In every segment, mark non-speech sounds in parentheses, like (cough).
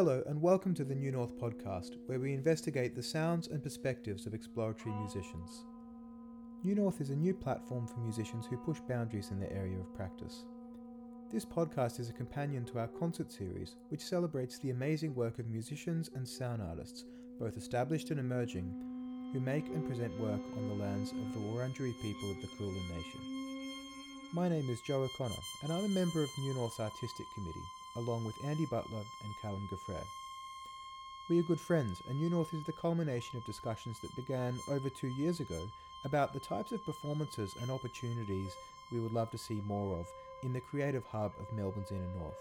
Hello, and welcome to the New North podcast, where we investigate the sounds and perspectives of exploratory musicians. New North is a new platform for musicians who push boundaries in their area of practice. This podcast is a companion to our concert series, which celebrates the amazing work of musicians and sound artists, both established and emerging, who make and present work on the lands of the Wurundjeri people of the Kulin Nation. My name is Joe O'Connor, and I'm a member of New North's Artistic Committee along with Andy Butler and Callum G'Froerer. We are good friends, and New North is the culmination of discussions that began over two years ago about the types of performances and opportunities we would love to see more of in the creative hub of Melbourne's inner north.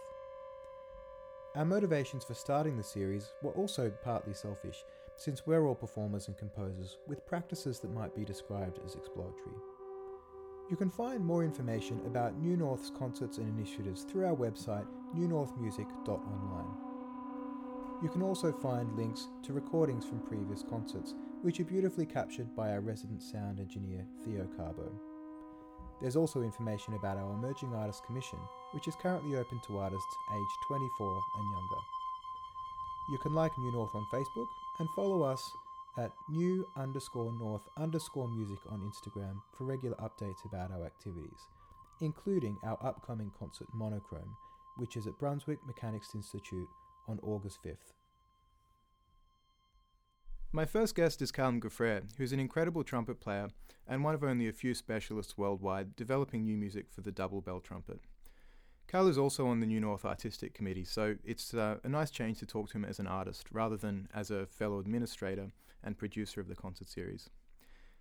Our motivations for starting the series were also partly selfish, since we're all performers and composers with practices that might be described as exploratory. You can find more information about New North's concerts and initiatives through our website newnorthmusic.online. You can also find links to recordings from previous concerts, which are beautifully captured by our resident sound engineer Theo Carbo. There's also information about our Emerging Artists Commission, which is currently open to artists aged 24 and younger. You can like New North on Facebook and follow us at new underscore north underscore music on Instagram for regular updates about our activities, including our upcoming concert Monochrome, which is at Brunswick Mechanics Institute on August 5th. My first guest is Callum G'Froerer, who's an incredible trumpet player and one of only a few specialists worldwide developing new music for the double bell trumpet. Cal is also on the New North Artistic Committee, so it's uh, a nice change to talk to him as an artist rather than as a fellow administrator and producer of the concert series.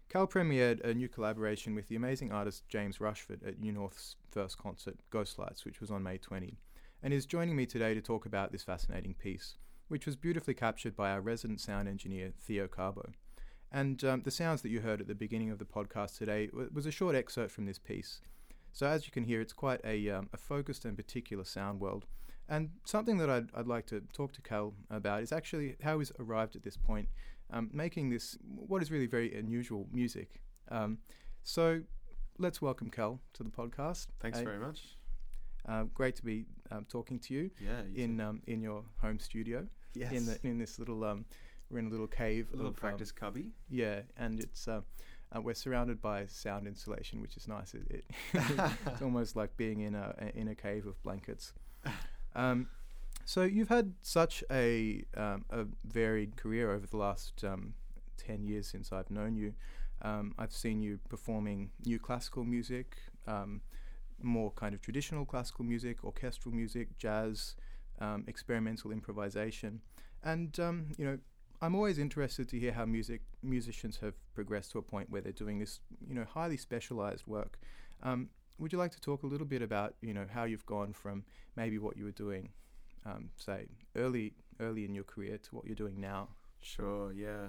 Cal premiered a new collaboration with the amazing artist James Rushford at New North's first concert, Ghostlights, which was on May 20, and is joining me today to talk about this fascinating piece, which was beautifully captured by our resident sound engineer, Theo Carbo. And um, the sounds that you heard at the beginning of the podcast today w- was a short excerpt from this piece. So as you can hear, it's quite a, um, a focused and particular sound world. And something that I'd, I'd like to talk to Cal about is actually how he's arrived at this point, um, making this what is really very unusual music. Um, so let's welcome Cal to the podcast. Thanks very much. Uh, great to be um, talking to you. Yeah, you in um, in your home studio. Yes. In the in this little um, we're in a little cave. a little of, um, practice cubby. Yeah, and it's uh, uh, we're surrounded by sound insulation, which is nice. It, it (laughs) it's almost like being in a in a cave of blankets. (laughs) Um, so you've had such a um, a varied career over the last um, ten years since I've known you. Um, I've seen you performing new classical music, um, more kind of traditional classical music, orchestral music, jazz, um, experimental improvisation, and um, you know I'm always interested to hear how music musicians have progressed to a point where they're doing this, you know, highly specialized work. Um, would you like to talk a little bit about, you know, how you've gone from maybe what you were doing, um, say, early early in your career to what you're doing now? Sure. Yeah.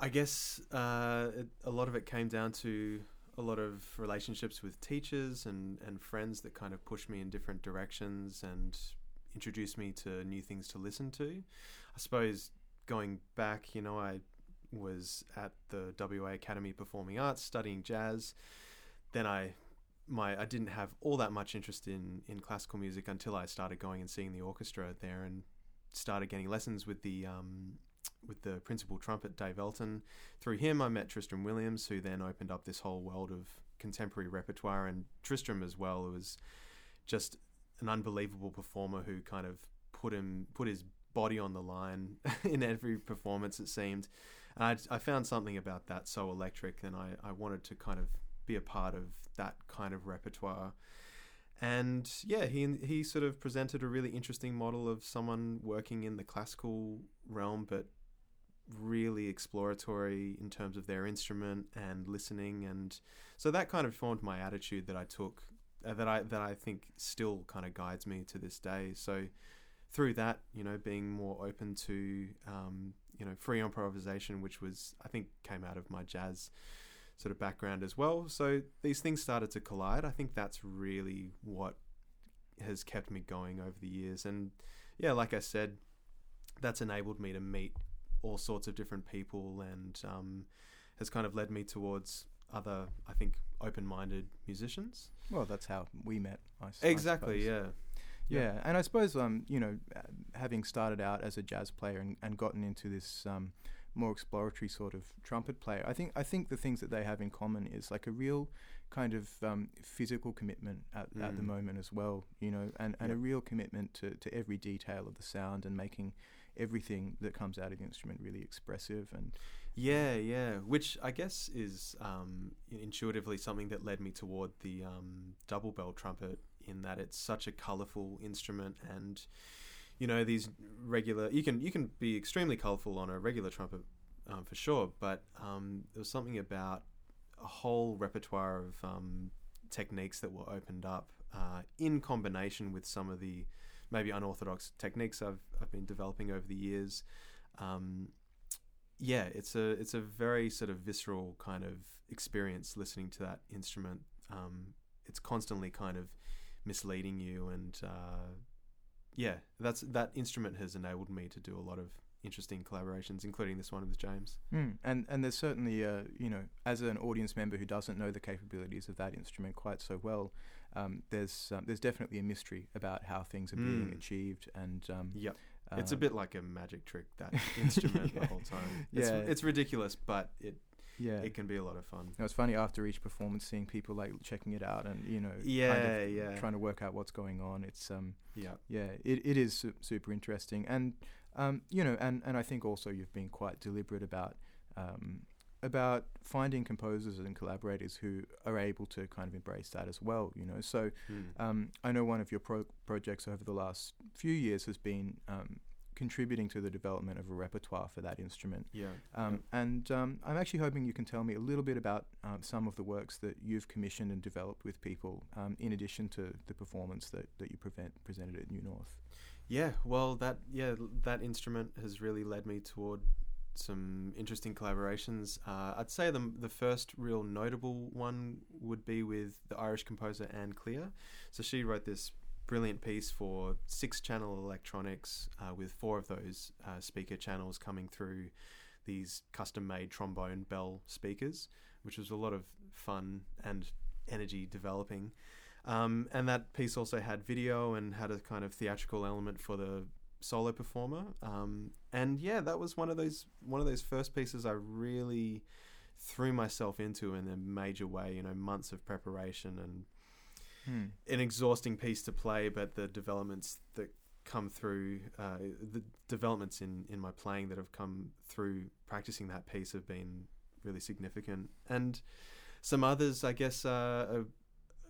I guess uh, it, a lot of it came down to a lot of relationships with teachers and, and friends that kind of pushed me in different directions and introduced me to new things to listen to. I suppose going back, you know, I was at the WA Academy Performing Arts studying jazz. Then I my I didn't have all that much interest in in classical music until I started going and seeing the orchestra there and started getting lessons with the um, with the principal trumpet Dave Elton. Through him, I met Tristram Williams, who then opened up this whole world of contemporary repertoire. And Tristram as well was just an unbelievable performer who kind of put him put his body on the line (laughs) in every performance, it seemed. And I, I found something about that so electric, and I, I wanted to kind of be a part of that kind of repertoire. And yeah, he he sort of presented a really interesting model of someone working in the classical realm, but really exploratory in terms of their instrument and listening, and so that kind of formed my attitude that I took, uh, that I that I think still kind of guides me to this day. So through that, you know, being more open to um, you know free improvisation, which was I think came out of my jazz sort of background as well. So these things started to collide. I think that's really what has kept me going over the years. And yeah, like I said, that's enabled me to meet all sorts of different people and um, has kind of led me towards other, I think, open-minded musicians. Well, that's how we met. I, suppose. exactly. I yeah. yeah. Yeah, and I suppose um, you know, having started out as a jazz player and, and gotten into this um, more exploratory sort of trumpet player. I think I think the things that they have in common is like a real kind of um, physical commitment at, mm. at the mm. moment as well, you know, and, and yep. a real commitment to, to every detail of the sound and making everything that comes out of the instrument really expressive and yeah yeah which i guess is um, intuitively something that led me toward the um, double bell trumpet in that it's such a colorful instrument and you know these regular you can you can be extremely colorful on a regular trumpet um, for sure but um, there was something about a whole repertoire of um, techniques that were opened up uh, in combination with some of the maybe unorthodox techniques I've, I've been developing over the years um, yeah it's a it's a very sort of visceral kind of experience listening to that instrument um, it's constantly kind of misleading you and uh, yeah, that's that instrument has enabled me to do a lot of interesting collaborations, including this one with James. Mm. And and there's certainly, uh, you know, as an audience member who doesn't know the capabilities of that instrument quite so well, um, there's um, there's definitely a mystery about how things are being mm. achieved. And um, yep. Uh, it's a bit like a magic trick that (laughs) instrument yeah. the whole time. It's, yeah, it's ridiculous, but it yeah, it can be a lot of fun. It was funny after each performance, seeing people like checking it out and you know, yeah, kind of yeah, trying to work out what's going on. It's um, yeah, yeah, it, it is su- super interesting, and um, you know, and and I think also you've been quite deliberate about um, about finding composers and collaborators who are able to kind of embrace that as well. You know, so mm. um, I know one of your pro- projects over the last few years has been um, contributing to the development of a repertoire for that instrument. Yeah. Um, yeah. And um, I'm actually hoping you can tell me a little bit about um, some of the works that you've commissioned and developed with people, um, in addition to the performance that, that you prevent, presented at New North. Yeah, well, that yeah that instrument has really led me toward some interesting collaborations. Uh, I'd say the the first real notable one would be with the Irish composer Ann Cleare. So she wrote this brilliant piece for six channel electronics uh, with four of those uh, speaker channels coming through these custom made trombone bell speakers, which was a lot of fun and energy developing. Um, and that piece also had video and had a kind of theatrical element for the solo performer. Um, and yeah, that was one of those one of those first pieces I really threw myself into in a major way. You know, months of preparation and hmm. an exhausting piece to play, but the developments that come through, uh, the developments in, in my playing that have come through practicing that piece have been really significant. And some others, I guess, uh,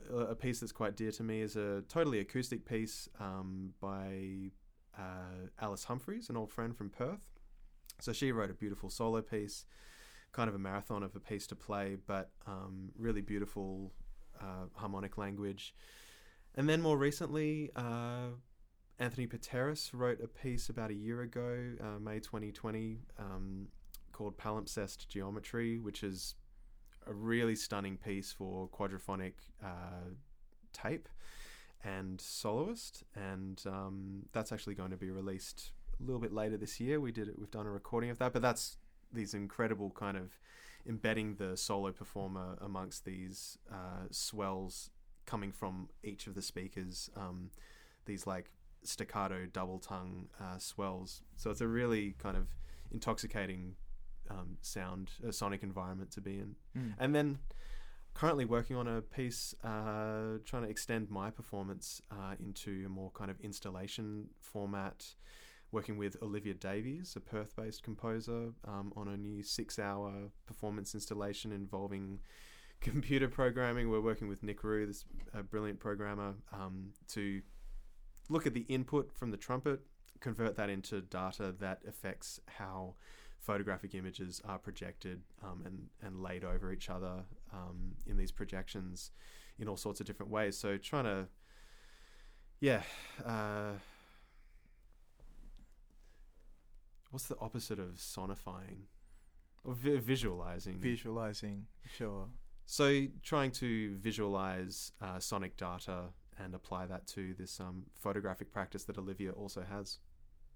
a, a, piece that's quite dear to me is a totally acoustic piece um, by uh, Alice Humphreys, an old friend from Perth. So she wrote a beautiful solo piece, kind of a marathon of a piece to play, but um, really beautiful uh, harmonic language. And then more recently, uh, Anthony Pateras wrote a piece about a year ago, uh, May 2020, um, called Palimpsest Geometry, which is a really stunning piece for quadraphonic uh, tape and soloist. And um, that's actually going to be released a little bit later this year. We did it. We've done a recording of that, but that's these incredible kind of embedding the solo performer amongst these uh, swells coming from each of the speakers. Um, these like staccato double tongue uh, swells. So it's a really kind of intoxicating um, sound, a sonic environment to be in. Mm. And then currently working on a piece uh, trying to extend my performance uh, into a more kind of installation format working with Olivia Davies, a Perth based composer, um, on a new six hour performance installation involving (laughs) computer programming. We're working with Nick Rue, this uh, brilliant programmer, um, to look at the input from the trumpet, convert that into data that affects how photographic images are projected um, and, and laid over each other um, in these projections in all sorts of different ways. So trying to, yeah, uh, what's the opposite of sonifying or vi- visualizing? Visualizing, sure. So trying to visualize uh, sonic data and apply that to this um, photographic practice that Olivia also has.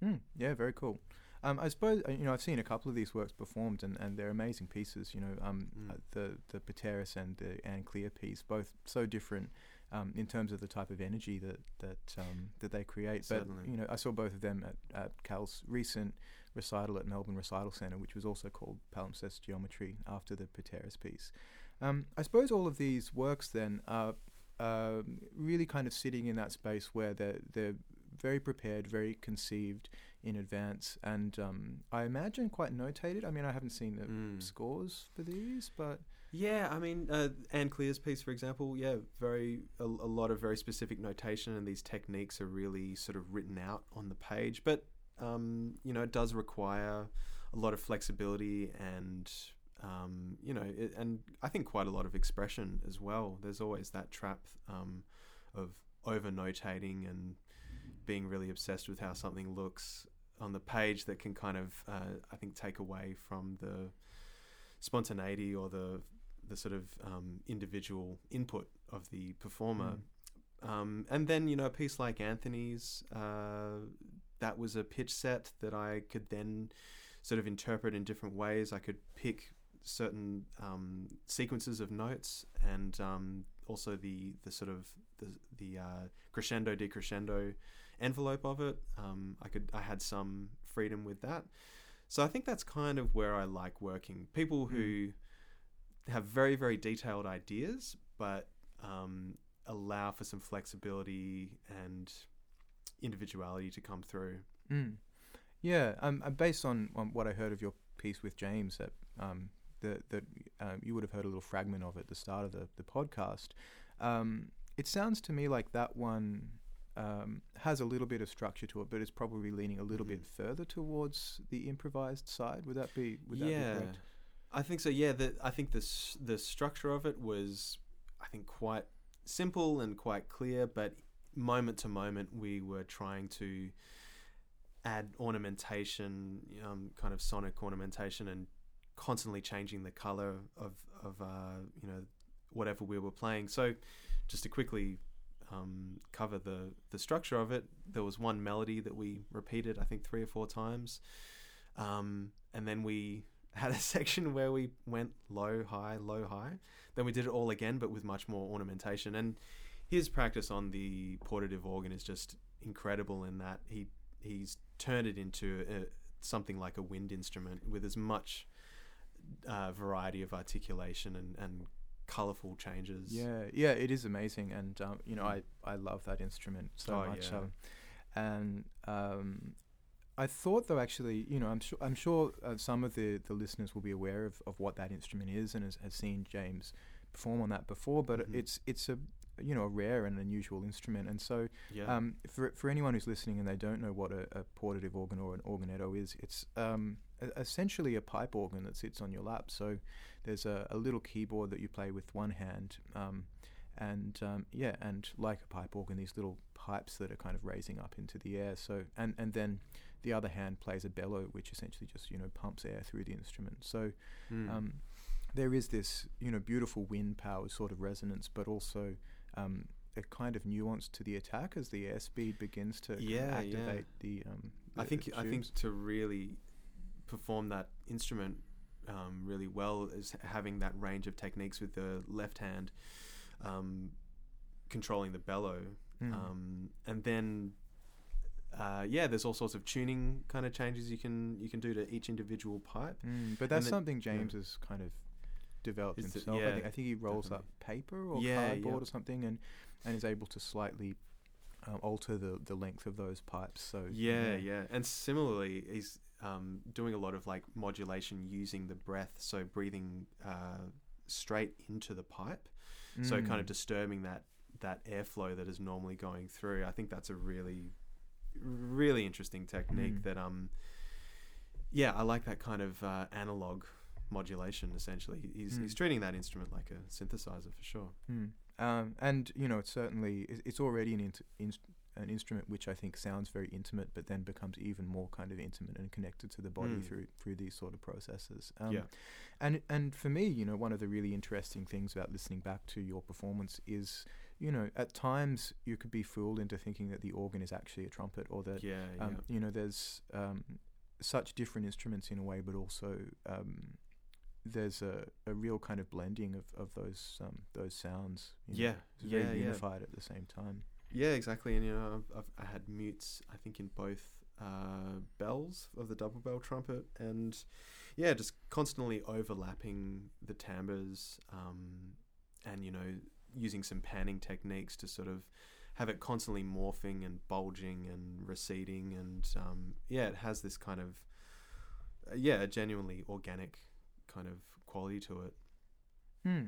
Mm, yeah, very cool. Um, I suppose uh, you know I've seen a couple of these works performed, and, and they're amazing pieces. You know, um, Mm. uh, the the Pateras and the Ann Cleare piece, both so different um, in terms of the type of energy that that um, that they create. Certainly. But you know, I saw both of them at, at Cal's recent recital at Melbourne Recital Centre, which was also called Palimpsest Geometry after the Pateras piece. Um, I suppose all of these works then are um really kind of sitting in that space where they're they're very prepared, very conceived in advance, and um, I imagine quite notated. I mean, I haven't seen the Mm. scores for these, but Yeah, I mean, uh, Ann Cleare's piece, for example, yeah, very a, a lot of very specific notation, and these techniques are really sort of written out on the page. But um, you know, it does require a lot of flexibility and um, you know, it, and I think quite a lot of expression as well. There's always that trap um, of over notating and being really obsessed with how something looks on the page that can kind of, uh, I think, take away from the spontaneity or the the sort of um, individual input of the performer. Um, and then you know a piece like Anthony's, uh, that was a pitch set that I could then sort of interpret in different ways. I could pick certain um, sequences of notes and um, also the the sort of the the uh, crescendo decrescendo envelope of it. Um, I could I had some freedom with that. So I think that's kind of where I like working. People who have very very detailed ideas, but um, allow for some flexibility and individuality to come through. Mm. Yeah, um, uh, based on, on what I heard of your piece with James, that um, that that um, you would have heard a little fragment of at the start of the the podcast. Um, it sounds to me like that one um, has a little bit of structure to it, but it's probably leaning a little Mhm. bit further towards the improvised side. Would that be? Would that yeah, be? I think so. Yeah, the, I think the the structure of it was, I think, quite simple and quite clear. But moment to moment, we were trying to add ornamentation, um, kind of sonic ornamentation, and constantly changing the color of of uh, you know whatever we were playing. So, just to quickly um, cover the the structure of it, there was one melody that we repeated, I think, three or four times, um, and then we (laughs) had a section where we went low, high, low, high. Then we did it all again, but with much more ornamentation. And his practice on the portative organ is just incredible in that he he's turned it into a, something like a wind instrument with as much uh, variety of articulation and, and colorful changes. Yeah, yeah, it is amazing, and um, you know, Mm. I I love that instrument so Oh, much. yeah. Um, and um, I thought though, actually, you know, I'm sure I'm sure uh, some of the the listeners will be aware of, of what that instrument is and has, has seen James perform on that before. But Mhm. it's it's a you know a rare and unusual instrument, and so Yeah. um, for for anyone who's listening and they don't know what a, a portative organ or an organetto is, it's um, essentially a pipe organ that sits on your lap. So there's a, a little keyboard that you play with one hand, um, and um, yeah, and like a pipe organ, these little pipes that are kind of raising up into the air. So and and then the other hand plays a bellow, which essentially just you know pumps air through the instrument. So Mm. um, there is this you know beautiful wind power sort of resonance, but also um, a kind of nuance to the attack as the airspeed begins to Yeah, yeah. activate the. Um, I the think I think to really perform that instrument um, really well is having that range of techniques with the left hand, um, controlling the bellow, Mm. um, and then uh, yeah, there's all sorts of tuning kind of changes you can you can do to each individual pipe. Mm, but that's then- something yeah. James has kind of developed it- himself. I, yeah, think, I think he rolls up paper or Yeah, cardboard yeah. or something, and and is able to slightly um, alter the the length of those pipes. So Yeah, yeah, and similarly, he's um, doing a lot of like modulation using the breath, so breathing uh, straight into the pipe. so kind of Mm. disturbing that that airflow that is normally going through. I think that's a really really interesting technique Mm. that um yeah, I like that kind of uh, analog modulation essentially. He's he's Mm. treating that instrument like a synthesizer for sure. Mm. Um, and you know, it's certainly it's- already an int- inst- an instrument which I think sounds very intimate, but then becomes even more kind of intimate and connected to the body Mm. through through these sort of processes. Um, yeah. and and for me, you know, one of the really interesting things about listening back to your performance is, you know, at times you could be fooled into thinking that the organ is actually a trumpet, or that Yeah. Yeah. um, you know, there's um, such different instruments in a way, but also um, there's a, a real kind of blending of, of those um, those sounds. you know, Yeah, it's very yeah, yeah. unified at the same time. Yeah, exactly. And you know, I've, I've I had mutes. I think in both uh, bells of the double bell trumpet, and yeah, just constantly overlapping the timbres, um, and you know, using some panning techniques to sort of have it constantly morphing and bulging and receding, and um, yeah, it has this kind of uh, yeah, a genuinely organic kind of quality to it. Hmm.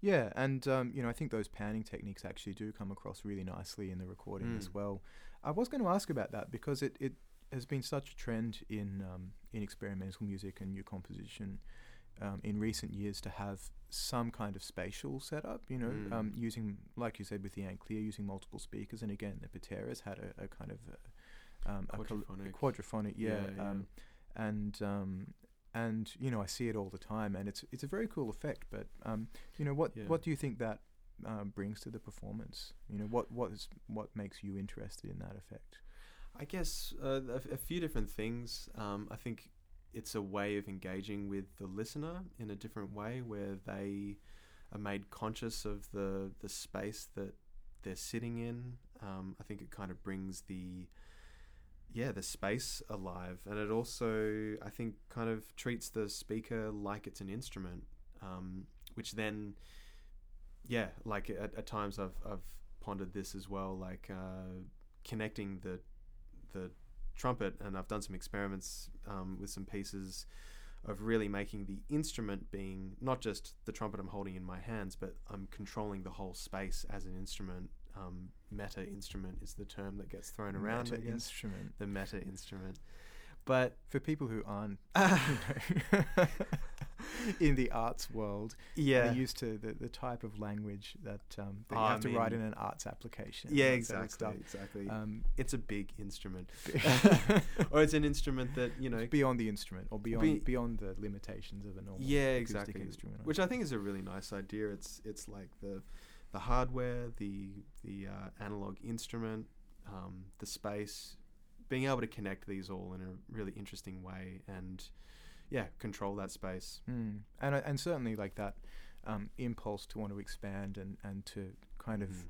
Yeah, and um, you know, I think those panning techniques actually do come across really nicely in the recording as Mm. well. I was going to ask about that because it, it has been such a trend in um, in experimental music and new composition um, in recent years to have some kind of spatial setup. You know, Mm. um, using like you said with the Ann Cleare, using multiple speakers, and again, the Pateras had a, a kind of a, um, a Quadraphonic. quadraphonic, yeah, Yeah, yeah. Um, and um, and you know I see it all the time, and it's it's a very cool effect. But um, you know what Yeah. what do you think that um, brings to the performance? You know what what is what makes you interested in that effect? I guess uh, a, few different things. Um, I think it's a way of engaging with the listener in a different way, where they are made conscious of the the space that they're sitting in. Um, I think it kind of brings the yeah the space alive, and it also I think kind of treats the speaker like it's an instrument, um, which then yeah like at, at times I've I've pondered this as well, like uh, connecting the the trumpet, and I've done some experiments um, with some pieces of really making the instrument being not just the trumpet I'm holding in my hands, but I'm controlling the whole space as an instrument. Um, meta instrument is the term that gets thrown around. Meta instrument The meta instrument, but for people who aren't (laughs) in the arts world. yeah, They're used to the, the type of language that um, that you I have to write in an arts application. yeah, that sort of exactly, exactly. Um, it's a big instrument, (laughs) (laughs) or it's an instrument that you know beyond the instrument or beyond Be- beyond the limitations of a normal Yeah, exactly. instrument. which I think is a really nice idea. It's it's like the the hardware, the the uh, analog instrument, um, the space, being able to connect these all in a really interesting way, and yeah, control that space. Mm. And and certainly like that um, impulse to want to expand and, and to kind of Mhm.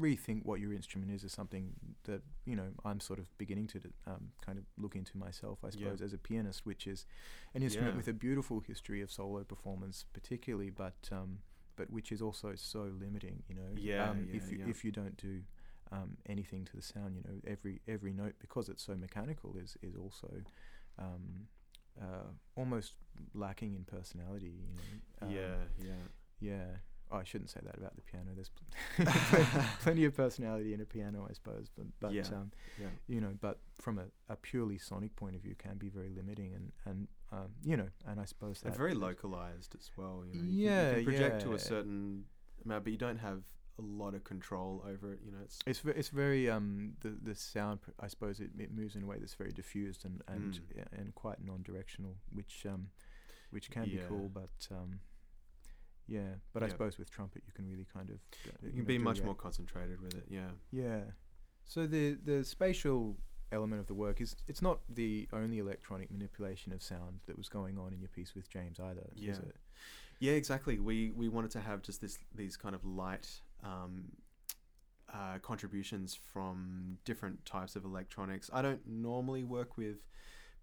rethink what your instrument is is something that you know I'm sort of beginning to um, kind of look into myself, I Yeah. suppose, as a pianist, which is an instrument Yeah. with a beautiful history of solo performance, particularly, but um, but which is also so limiting. You know, Yeah, um, yeah, if you yeah. if you don't do um, anything to the sound, you know, every every note because it's so mechanical is is also um, uh, almost lacking in personality. You know, um, yeah, yeah. yeah. Oh, I shouldn't say that about the piano. There's pl- (laughs) (laughs) plenty of personality in a piano, I suppose. But, but Yeah. um, Yeah. you know, but from a, a purely sonic point of view, can be very limiting, and and um, you know, and I suppose that And very localized as well. You know, you can- Yeah, you can project to a certain amount, but you don't have a lot of control over it. You know, it's It's it's very um the the sound I suppose it, it moves in a way that's very diffused and and Mm. and quite non-directional, which um which can Yeah. be cool, but um yeah, but I suppose with trumpet you can really kind of you know, can be much that. more concentrated with it. Yeah. Yeah. So the the spatial element of the work is it's not the only electronic manipulation of sound that was going on in your piece with James either. is Yeah. it? Yeah, exactly. We we wanted to have just this these kind of light um, uh, contributions from different types of electronics. I don't normally work with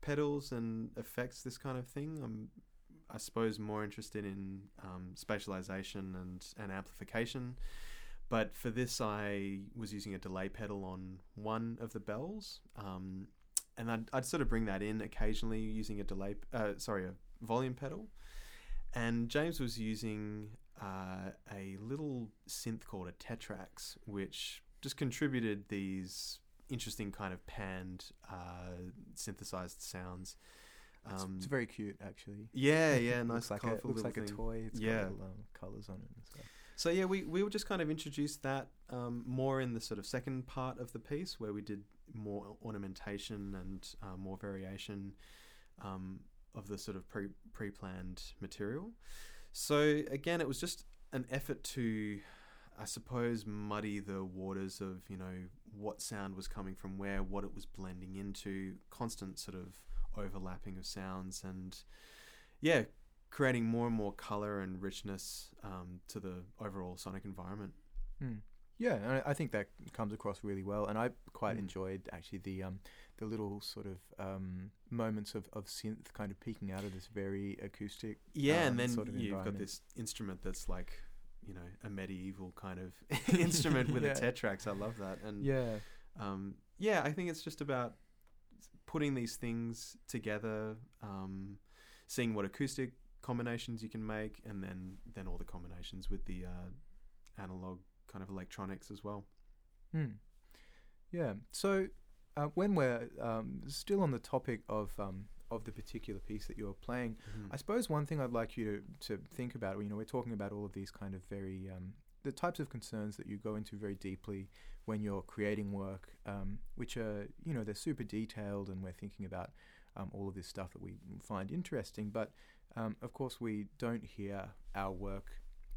pedals and effects, this kind of thing. I'm I suppose more interested in um, spatialization and and amplification. But for this, I was using a delay pedal on one of the bells, um, and I'd, I'd sort of bring that in occasionally using a delay, uh, sorry, a volume pedal. And James was using uh, a little synth called a Tetrax, which just contributed these interesting kind of panned uh, synthesized sounds. It's, Um, it's very cute actually. yeah, (laughs) yeah, nice, looks like a, colorful looks like a toy. It's Yeah. got little um, colors on it and stuff. So yeah, we we will just kind of introduce that um, more in the sort of second part of the piece where we did more ornamentation and uh, more variation um, of the sort of pre pre planned material. So again, it was just an effort to, I suppose, muddy the waters of you know what sound was coming from where, what it was blending into, constant sort of overlapping of sounds, and yeah, creating more and more color and richness um, to the overall sonic environment. Mm. Yeah, and I- think that comes across really well, and I quite Mm. enjoyed actually the um, the little sort of um, moments of, of synth kind of peeking out of this very acoustic. Yeah, um, and then sort of you've got this instrument that's like, you know, a medieval kind of (laughs) (laughs) instrument with Yeah. a tetrax. I love that. And Yeah, um, yeah, I think it's just about putting these things together, um, seeing what acoustic combinations you can make, and then then all the combinations with the uh, analog kind of electronics as well. Hmm. Yeah. So uh, when we're um, still on the topic of um, of the particular piece that you're playing, I suppose one thing I'd like you to, to think about, you know, we're talking about all of these kind of very, um, the types of concerns that you go into very deeply when you're creating work, um, which are, you know, they're super detailed and we're thinking about um, all of this stuff that we find interesting. But um, of course, we don't hear our work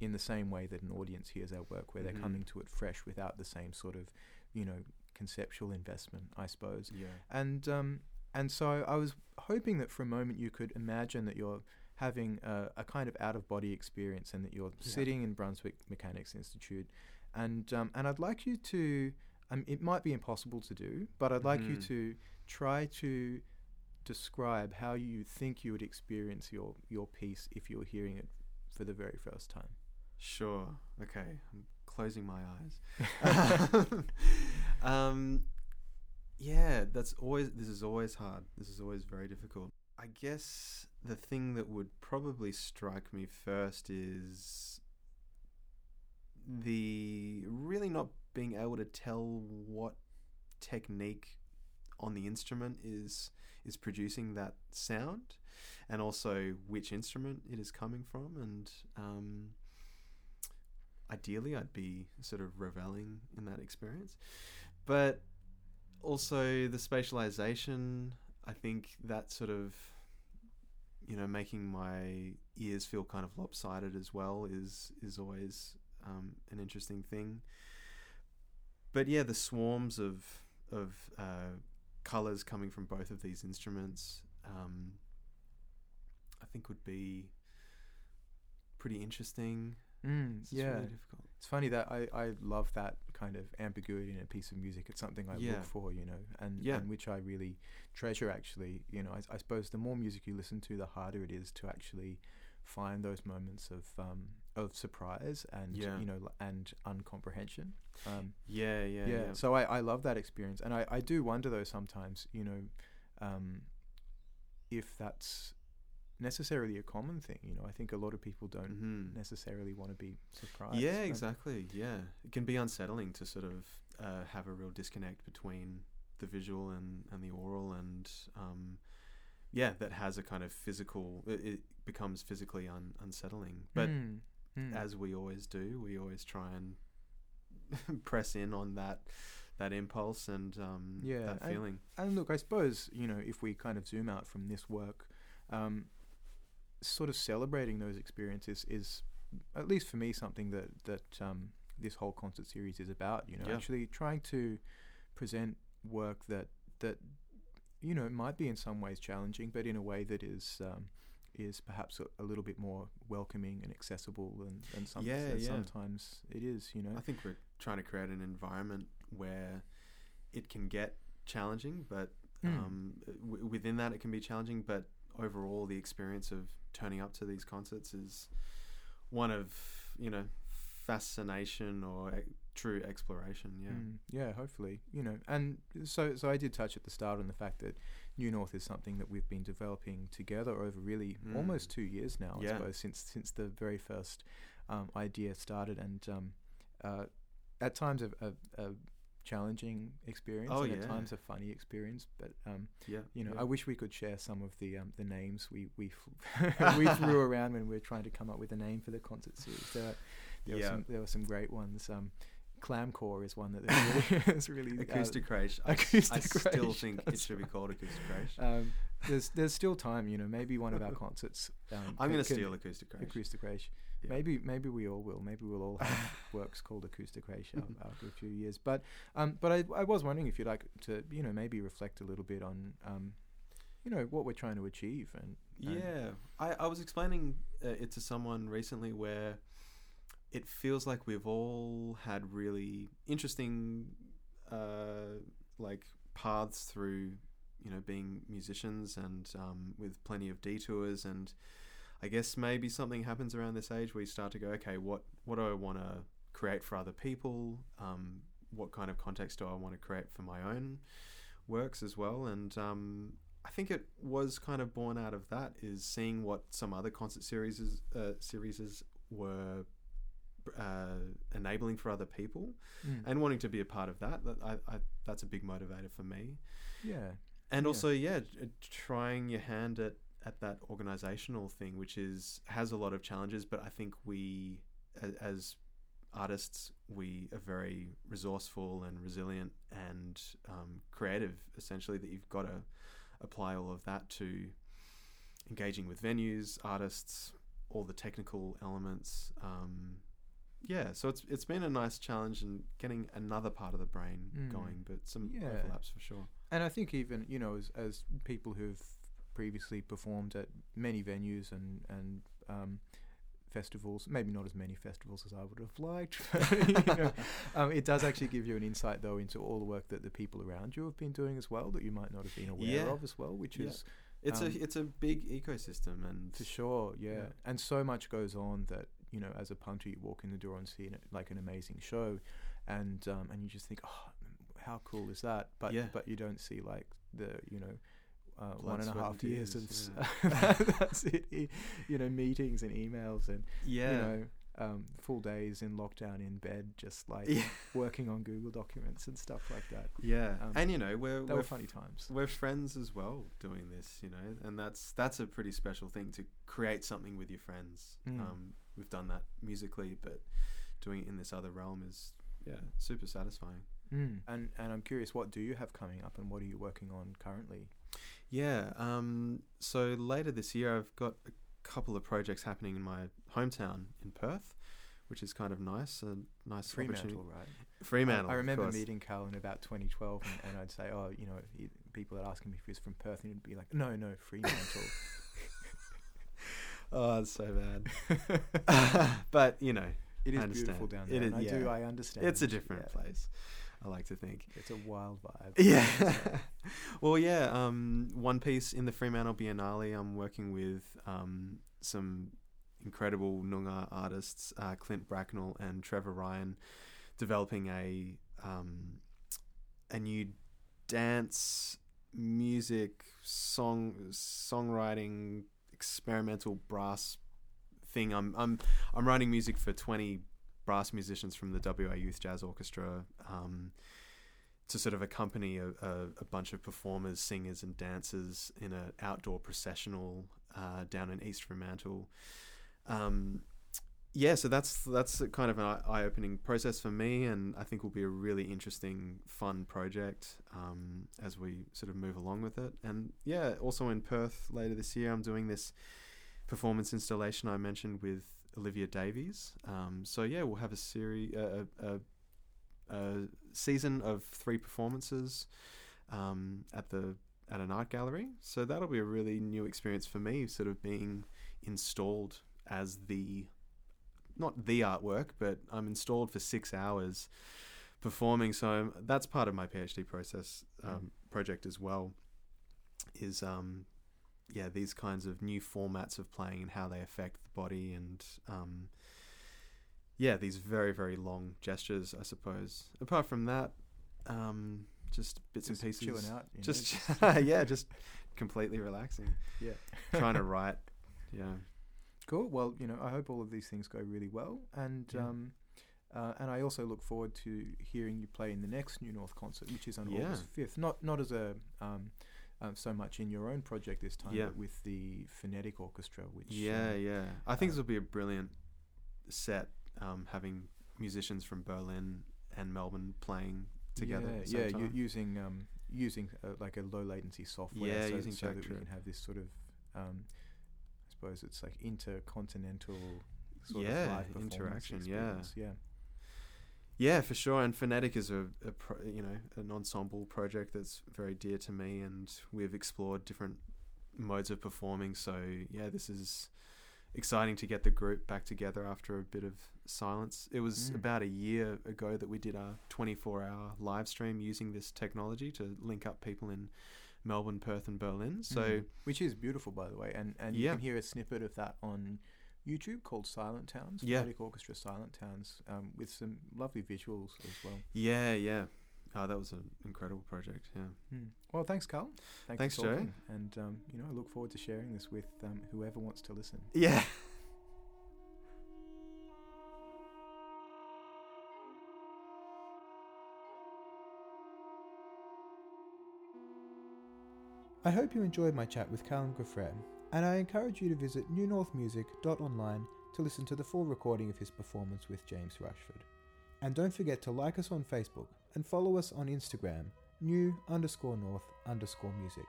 in the same way that an audience hears our work, where Mhm. they're coming to it fresh without the same sort of, you know, conceptual investment, I suppose. yeah. And um, and so I was hoping that for a moment you could imagine that you're having a, a kind of out of body experience and that you're Yeah. sitting in Brunswick Mechanics Institute, and um, and I'd like you to. Um, it might be impossible to do, but I'd like you Mhm. to try to describe how you think you would experience your your piece if you were hearing it for the very first time. Sure. Okay. I'm closing my eyes. (laughs) um, yeah, that's always. This is always hard. This is always very difficult. I guess the thing that would probably strike me first is the really not being able to tell what technique on the instrument is is producing that sound and also which instrument it is coming from and um, ideally I'd be sort of reveling in that experience. But also the spatialization, I think that sort of you know making my ears feel kind of lopsided as well is is always um, an interesting thing. But yeah, the swarms of of uh, colors coming from both of these instruments, um, I think would be pretty interesting. Mm, It's yeah, really difficult. it's funny that I, I love that kind of ambiguity in a piece of music. It's something I Yeah. look for, you know, and, Yeah. and which I really treasure. Actually, you know, I, I suppose the more music you listen to, the harder it is to actually find those moments of um, of surprise and Yeah. you know and uncomprehension. Um, Yeah, yeah, yeah, yeah. So I, I love that experience, and I, I do wonder though sometimes, you know, um, if that's necessarily a common thing. You know, I think a lot of people don't Mhm. necessarily want to be surprised. Yeah, exactly. Yeah, it can be unsettling to sort of uh, have a real disconnect between the visual and, and the oral, and um, yeah, that has a kind of physical. It, it becomes physically un- unsettling. But mm, mm. as we always do, we always try and (laughs) press in on that that impulse and um, Yeah, that and- feeling. And look, I suppose you know if we kind of zoom out from this work, um, sort of celebrating those experiences is, at least for me, something that that um, this whole concert series is about. You know, Yeah. actually trying to present work that that you know might be in some ways challenging, but in a way that is. Is perhaps a, a little bit more welcoming and accessible than, than some, Yeah, than yeah. sometimes it is, you know. I think we're trying to create an environment where it can get challenging, but Mm. um, w- within that it can be challenging. But overall, the experience of turning up to these concerts is one of you know fascination or e- true exploration. Yeah, Mm, yeah, hopefully, you know. And so, so I did touch at the start on the fact that New North is something that we've been developing together over really Mm. almost two years now. I Yeah. suppose since since the very first um, idea started, and um, uh, at times a, a, a challenging experience, Oh, and at times a funny experience. But um, yeah. you know, yeah. I wish we could share some of the um, the names we we (laughs) (laughs) we threw around when we were trying to come up with a name for the concert series. There There, Yeah. were some, there were some great ones. Clamcore is one that really, (laughs) is really uh, Acoustic. I, Acoustic I still (laughs) think it should be called Acoustic Rage. um, there's there's still time, you know. Maybe one of our concerts. Um, I'm going to steal Acoustic Rage. Acoustic. Yeah. Maybe maybe we all will. Maybe we'll all have (laughs) works called Acoustic Rage after a few years. But um, but I I was wondering if you'd like to you know maybe reflect a little bit on um, you know what we're trying to achieve and, and Yeah, I, I was explaining uh, it to someone recently where it feels like we've all had really interesting, uh, like paths through, you know, being musicians and um, with plenty of detours and. I guess maybe something happens around this age where you start to go, okay, what what do I want to create for other people? Um, what kind of context do I want to create for my own works as well? And um, I think it was kind of born out of that is seeing what some other concert series uh, series were uh, enabling for other people Mm. and wanting to be a part of that. That I, I that's a big motivator for me. yeah And Yeah. also, yeah, trying your hand at at that organizational thing, which is has a lot of challenges, but I think we a- as artists we are very resourceful and resilient and um, creative essentially that you've got to apply all of that to engaging with venues artists all the technical elements um, yeah so it's it's been a nice challenge and getting another part of the brain Mm. going but some Yeah. overlaps for sure And I think even you know as as people who've previously performed at many venues and and um, festivals, maybe not as many festivals as I would have liked. (laughs) but, you know, (laughs) um, it does actually give you an insight though into all the work that the people around you have been doing as well that you might not have been aware Yeah. of as well, which Yeah. is It's Um, a it's a big ecosystem, and for sure, yeah. Yeah. And so much goes on that you know, as a punter, you walk in the door and see an, like an amazing show, and um, and you just think, oh, how cool is that? But Yeah. but you don't see like the you know. Uh, one and a half years of s- (laughs) that's it you know meetings and emails and yeah, you know um, full days in lockdown in bed just like yeah, working on google documents and stuff like that yeah. Um, and you know we're they we're, were funny times we're friends as well doing this, you know, and that's that's a pretty special thing to create something with your friends. Mm. Um, we've done that musically, but doing it in this other realm is yeah super satisfying. mm. and and i'm curious what do you have coming up and what are you working on currently Yeah. Um, so later this year, I've got a couple of projects happening in my hometown in Perth, which is kind of nice. A nice fremantle right Fremantle. I, I remember meeting Cal in about 2012 and, and i'd say oh you know he, people would ask him if he was from perth and he'd be like no no fremantle (laughs) (laughs) Oh, that's so bad. (laughs) but you know, it is beautiful down It there is- and i do i understand it's a different yeah. place. I like to think. it's a wild vibe Yeah. (laughs) well, yeah. Um, one piece in the Fremantle Biennale, I'm working with um, some incredible Noongar artists, uh, Clint Bracknell and Trevor Ryan, developing a um, a new dance, music, song, songwriting, experimental brass thing. I'm I'm I'm writing music for 20 brass musicians from the WA Youth Jazz Orchestra. Um, to sort of accompany a, a, a bunch of performers, singers, and dancers in an outdoor processional uh, down in East Fremantle. Um, yeah, so that's that's kind of an eye opening process for me, and I think will be a really interesting, fun project um, as we sort of move along with it. And yeah, also in Perth later this year, I'm doing this performance installation I mentioned with Olivia Davies. Um, so yeah, we'll have a series, a, a, a season of three performances um, at the at an art gallery. So that'll be a really new experience for me, sort of being installed as the not the artwork, but I'm installed for six hours performing. So I'm, that's part of my PhD process um, project as well. Is um, yeah, these kinds of new formats of playing and how they affect the body and um, yeah, these very very long gestures, I suppose. Apart from that, um, just bits just and pieces, chilling out know, just (laughs) yeah, (laughs) just completely relaxing, yeah trying to write. Yeah, Cool. Well, you know, I hope all of these things go really well, and Yeah. um, uh, and I also look forward to hearing you play in the next New North concert, which is on Yeah. August fifth. Not not as a um, um, so much in your own project this time, Yeah. but with the Phonetic Orchestra, which yeah, um, yeah. I think uh, this will be a brilliant set. um, having musicians from Berlin and Melbourne playing together. Yeah, at the same yeah, using um, using uh, like a low latency software. Yeah, so, using so that we can have this sort of, um, I suppose it's like intercontinental sort Yeah, of live performance interaction, yeah. experience, yeah. Yeah, for sure. And Phonetic is a, a pro, you know an ensemble project that's very dear to me, and we've explored different modes of performing. So yeah, this is exciting to get the group back together after a bit of silence. It was Mm. about a year ago that we did our 24-hour live stream using this technology to link up people in Melbourne, Perth, and Berlin. So Mhm. which is beautiful, by the way, and and you can hear a snippet of that on YouTube called Silent Towns, Yeah. Phonetic Orchestra Silent Towns, um, with some lovely visuals as well. yeah, yeah. Oh, that was an incredible project. Yeah. Hmm. Well, thanks, Carl. Thanks, Thanks, for Joe. And um, you know, I look forward to sharing this with um, whoever wants to listen. Yeah. (laughs) I hope you enjoyed my chat with Callum G'Froerer, and I encourage you to visit newnorthmusic.online to listen to the full recording of his performance with James Rushford. And don't forget to like us on Facebook and follow us on Instagram, new underscore north underscore music.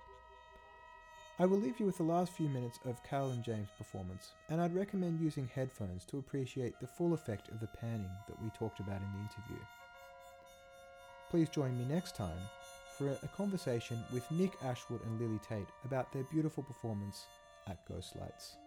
I will leave you with the last few minutes of Cal and James' performance, and I'd recommend using headphones to appreciate the full effect of the panning that we talked about in the interview. Please join me next time for a conversation with Nick Ashwood and Lily Tate about their beautiful performance at Ghost Lights.